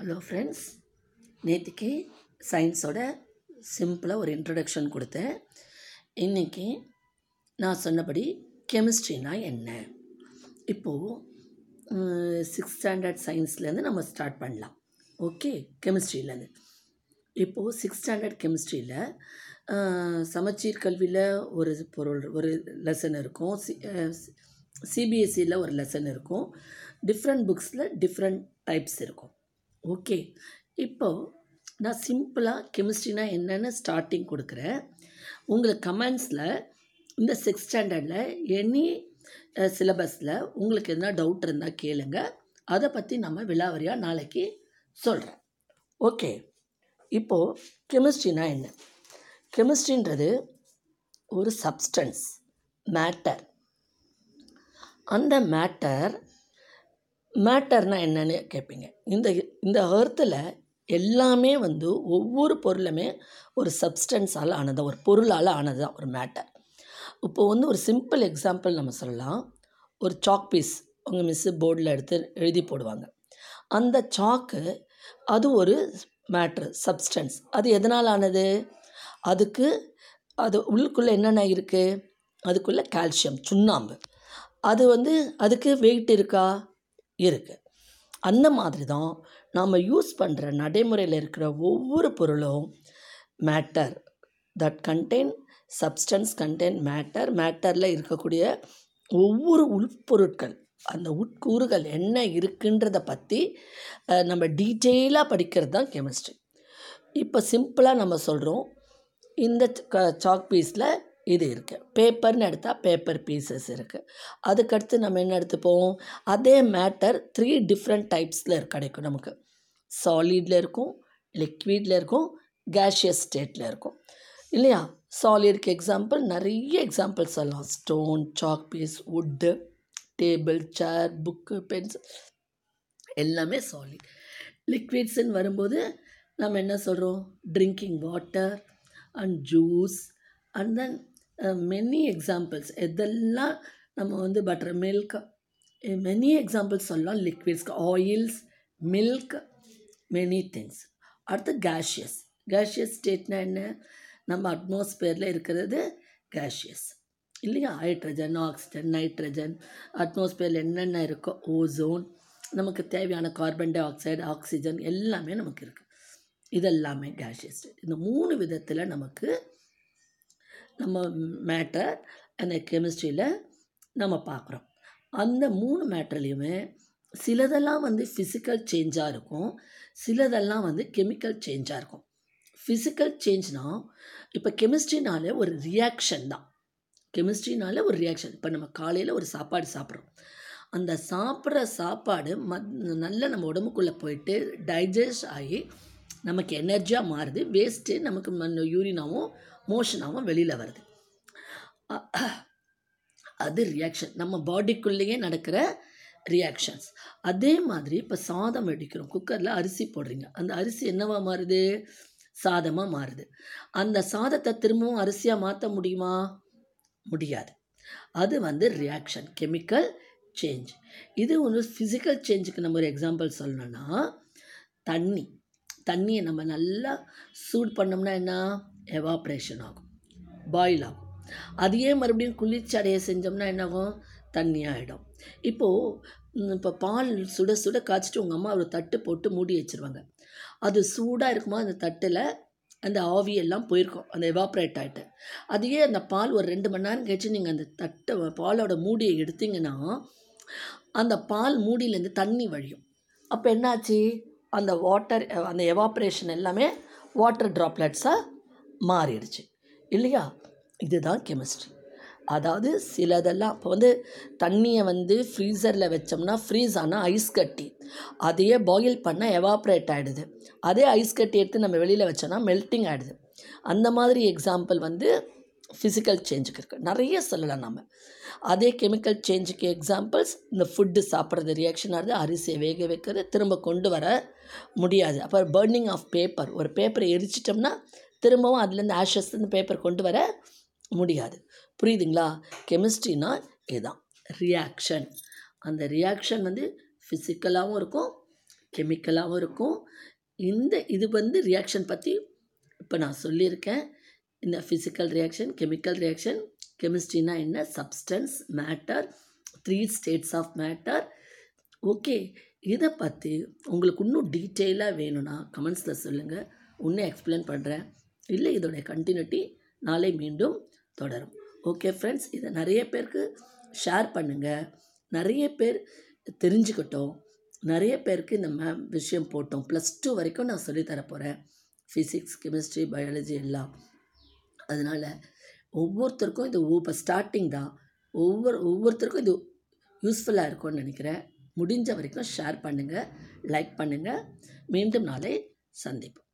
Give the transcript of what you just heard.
Hello friends நேற்றுக்கு சயின்ஸோட சிம்பிளாக ஒரு இன்ட்ரடக்ஷன் கொடுத்தேன். இன்றைக்கி நான் சொன்னபடி கெமிஸ்ட்ரினா என்ன? இப்போது சிக்ஸ்த் ஸ்டாண்டர்ட் சயின்ஸ்லேருந்து நம்ம ஸ்டார்ட் பண்ணலாம். ஓகே கெமிஸ்ட்ரியிலேருந்து இப்போது சிக்ஸ்த் ஸ்டாண்டர்ட் கெமிஸ்ட்ரியில் சமச்சீர் கல்வியில் ஒரு பொருள் ஒரு லெசன் இருக்கும். சி சிபிஎஸ்சியில் ஒரு லெசன் இருக்கும். டிஃப்ரெண்ட் புக்ஸில் டிஃப்ரெண்ட் டைப்ஸ் இருக்கும். ஓகே. இப்போது நான் சிம்பிளாக கெமிஸ்ட்ரினா என்னென்னு ஸ்டார்டிங் கொடுக்குறேன். உங்களுக்கு கமெண்ட்ஸில் இந்த சிக்ஸ்த் ஸ்டாண்டர்டில் எனி சிலபஸில் உங்களுக்கு எதனா டவுட் இருந்தால் கேளுங்க. அதை பற்றி நம்ம விலாவரியாக நாளைக்கு சொல்கிறேன் ஓகே. இப்போது கெமிஸ்ட்ரினா என்ன? கெமிஸ்ட்ரின்றது ஒரு சப்ஸ்டன்ஸ் மேட்டர் அந்த மேட்டர் மேட்டர்னால் என்னன்னு கேட்பீங்க. இந்த இந்த அர்த்தில் எல்லாமே வந்து ஒவ்வொரு பொருளுமே ஒரு சப்ஸ்டன்ஸால் ஆனது ஒரு பொருளால் ஆனது தான் ஒரு மேட்டர் இப்போ வந்து ஒரு சிம்பிள் எக்ஸாம்பிள் நம்ம சொல்லலாம். ஒரு சாக் பீஸ் உங்கள் மிஸ்ஸு போர்டில் எடுத்து எழுதி போடுவாங்க. அந்த சாக்கு அது ஒரு மேட்ரு சப்ஸ்டன்ஸ் அது எதனால் ஆனது? அதுக்கு அது உள்ளுக்குள்ளே என்னென்ன இருக்குது அதுக்குள்ளே கால்சியம் சுண்ணாம்பு. அது வந்து அதுக்கு வெயிட் இருக்கா? இருக்குது அந்த மாதிரி தான் நாம் யூஸ் பண்ணுற நடைமுறையில் இருக்கிற ஒவ்வொரு பொருளும் matter that contain substance contain matter மேட்டரில் இருக்கக்கூடிய ஒவ்வொரு உட்பொருட்கள் அந்த உட்கூறுகள் என்ன இருக்குன்றதை பற்றி நம்ம டீட்டெயிலாக படிக்கிறது தான் கெமிஸ்ட்ரி இப்போ சிம்பிளாக நம்ம சொல்கிறோம் இந்த சாக் பீஸில் இது இருக்குது பேப்பர்னு எடுத்தால் பேப்பர் பீசஸ் இருக்குது அதுக்கடுத்து நம்ம என்ன எடுத்துப்போம்? அதே மேட்டர் த்ரீ டிஃப்ரெண்ட் டைப்ஸில் கிடைக்கும் நமக்கு. சாலிடில் இருக்கும் லிக்விடில் இருக்கும் கேஷியஸ் ஸ்டேட்டில் இருக்கும். இல்லையா? சாலிடுக்கு எக்ஸாம்பிள் நிறைய எக்ஸாம்பிள் சொல்லலாம். Stone chalk piece wood table chair book pencil எல்லாமே சாலிட் லிக்விட்ஸுன்னு வரும்போது நம்ம என்ன சொல்கிறோம் drinking water and juice and then many examples எதெல்லாம் நம்ம வந்து பட்டர் மில்க் மெனி எக்ஸாம்பிள்ஸ் சொல்லலாம். லிக்விட்ஸ்க்கு ஆயில்ஸ் மில்க் மெனி திங்ஸ் அடுத்து கேஷியஸ் கேஷியஸ் ஸ்டேட்னா என்ன? நம்ம அட்மாஸ்பியரில் இருக்கிறது கேஷியஸ் இல்லையா? ஹைட்ரஜன் ஆக்சிஜன் நைட்ரஜன் அட்மாஸ்பியரில் என்னென்ன இருக்கோ? ஓசோன் நமக்கு தேவையான கார்பன் டை ஆக்சைடு ஆக்சிஜன் எல்லாமே நமக்கு இருக்குது இதெல்லாமே கேஷியஸ் இந்த மூணு விதத்தில் நமக்கு நம்ம மேட்டர் அந்த கெமிஸ்ட்ரியில் நம்ம பார்க்குறோம். அந்த மூணு மேட்டர்லேயுமே சிலதெல்லாம் வந்து ஃபிசிக்கல் சேஞ்சாக இருக்கும். சிலதெல்லாம் வந்து கெமிக்கல் சேஞ்சாக இருக்கும். ஃபிசிக்கல் சேஞ்ச்னால் இப்போ கெமிஸ்ட்ரினாலே ஒரு ரியாக்ஷன் தான். கெமிஸ்ட்ரினால ஒரு ரியாக்ஷன் இப்போ நம்ம காலையில் ஒரு சாப்பாடு சாப்பிட்றோம். அந்த சாப்பிட்ற சாப்பாடு மத் நல்ல நம்ம உடம்புக்குள்ளே போயிட்டு டைஜஸ்ட் ஆகி நமக்கு எனர்ஜியாக மாறுது. வேஸ்ட்டு நமக்கு யூரினாவும் மோஷனாகவும் வெளியில் வருது. அது ரியாக்ஷன் நம்ம பாடிக்குள்ளேயே நடக்கிற ரியாக்ஷன்ஸ் அதே மாதிரி இப்போ சாதம் வெடிக்கிறோம். குக்கரில் அரிசி போடுறீங்க. அந்த அரிசி என்னவாக மாறுது? சாதமாக மாறுது. அந்த சாதத்தை திரும்பவும் அரிசியாக மாற்ற முடியுமா? முடியாது. அது வந்து ரியாக்ஷன் கெமிக்கல் சேஞ்ச் இது ஒன்று ஃபிசிக்கல் சேஞ்சுக்கு நம்ம ஒரு எக்ஸாம்பிள் சொல்லணும்னா தண்ணி. தண்ணியை நம்ம நல்லா சூட் பண்ணோம்னா என்ன? எவாப்ரேஷன் ஆகும். பாயில் ஆகும். அதையே மறுபடியும் குளிர்ச்சி அடைய செஞ்சோம்னா என்னாகும்? தண்ணி ஆகிடும் இப்போது இப்போ பால் சுட சுட காய்ச்சிட்டு உங்கள் அம்மா ஒரு தட்டு போட்டு மூடி வச்சுருவாங்க. அது சூடாக இருக்குமோ அந்த தட்டில் அந்த ஆவியெல்லாம் போயிருக்கும். அந்த எவாப்ரேட் ஆகிட்டு அதையே அந்த பால் ஒரு ரெண்டு மணி நேரம் கழிச்சு நீங்கள் அந்த தட்டை பாலோட மூடியை எடுத்திங்கன்னா அந்த பால் மூடியிலேருந்து தண்ணி வழியும். அப்போ என்னாச்சு? அந்த வாட்டர் அந்த எவாப்ரேஷன் எல்லாமே வாட்டர் ட்ராப்லெட்ஸாக மாறிடுச்சு. இல்லையா? இதுதான் கெமிஸ்ட்ரி அதாவது சிலதெல்லாம் இப்போ வந்து தண்ணியை வந்து ஃப்ரீசரில் வச்சோம்னா ஃப்ரீஸ் ஆனால் ஐஸ் கட்டி அதையே பாயில் பண்ணால் எவாப்ரேட் ஆகிடுது அதே ஐஸ் கட்டி எடுத்து நம்ம வெளியில் வச்சோன்னா மெல்ட்டிங் ஆகிடுது அந்த மாதிரி எக்ஸாம்பிள் வந்து ஃபிசிக்கல் சேஞ்சுக்கு இருக்குது நிறைய சொல்லலாம் நம்ம அதே கெமிக்கல் சேஞ்சுக்கு எக்ஸாம்பிள்ஸ் இந்த ஃபுட்டு சாப்பிட்றது ரியாக்ஷன் ஆகுது அரிசியை வேக வைக்கிறது திரும்ப கொண்டு வர முடியாது. அப்புறம் பர்னிங் ஆஃப் பேப்பர் ஒரு பேப்பரை எரிச்சிட்டோம்னா திரும்பவும் அதுலேருந்து ஆஷஸ்லேருந்து பேப்பர் கொண்டு வர முடியாது. புரியுதுங்களா? கெமிஸ்ட்ரினா இதுதான் ரியாக்ஷன் அந்த ரியாக்ஷன் வந்து ஃபிசிக்கலாகவும் இருக்கும் கெமிக்கலாகவும் இருக்கும். இந்த இது வந்து ரியாக்ஷன் பற்றி இப்போ நான் சொல்லியிருக்கேன். இந்த ஃபிசிக்கல் ரியாக்ஷன் கெமிக்கல் ரியாக்ஷன் கெமிஸ்ட்ரினா என்ன? Substance matter three states of matter okay இதை பற்றி உங்களுக்கு இன்னும் டீட்டெயிலாக வேணும்னா கமெண்ட்ஸில் சொல்லுங்கள் இன்னும் எக்ஸ்பிளைன் பண்ணுறேன் இல்லை இதோடைய கண்டினியூட்டி நாளை மீண்டும் தொடரும். ஓகே ஃப்ரெண்ட்ஸ் இதை நிறைய பேருக்கு ஷேர் பண்ணுங்கள் நிறைய பேர் தெரிஞ்சுக்கிட்டோம். நிறைய பேருக்கு இந்த மேம் விஷயம் போட்டோம். ப்ளஸ் டூ வரைக்கும் நான் சொல்லித்தர போகிறேன் ஃபிசிக்ஸ் கெமிஸ்ட்ரி பயாலஜி எல்லாம். அதனால் ஒவ்வொருத்தருக்கும் இது இப்போ ஸ்டார்டிங் தான். ஒவ்வொரு ஒவ்வொருத்தருக்கும் இது யூஸ்ஃபுல்லாக இருக்கும்னு நினைக்கிறேன். முடிஞ்ச வரைக்கும் ஷேர் பண்ணுங்கள் லைக் பண்ணுங்கள் மீண்டும் நாளை சந்திப்போம்.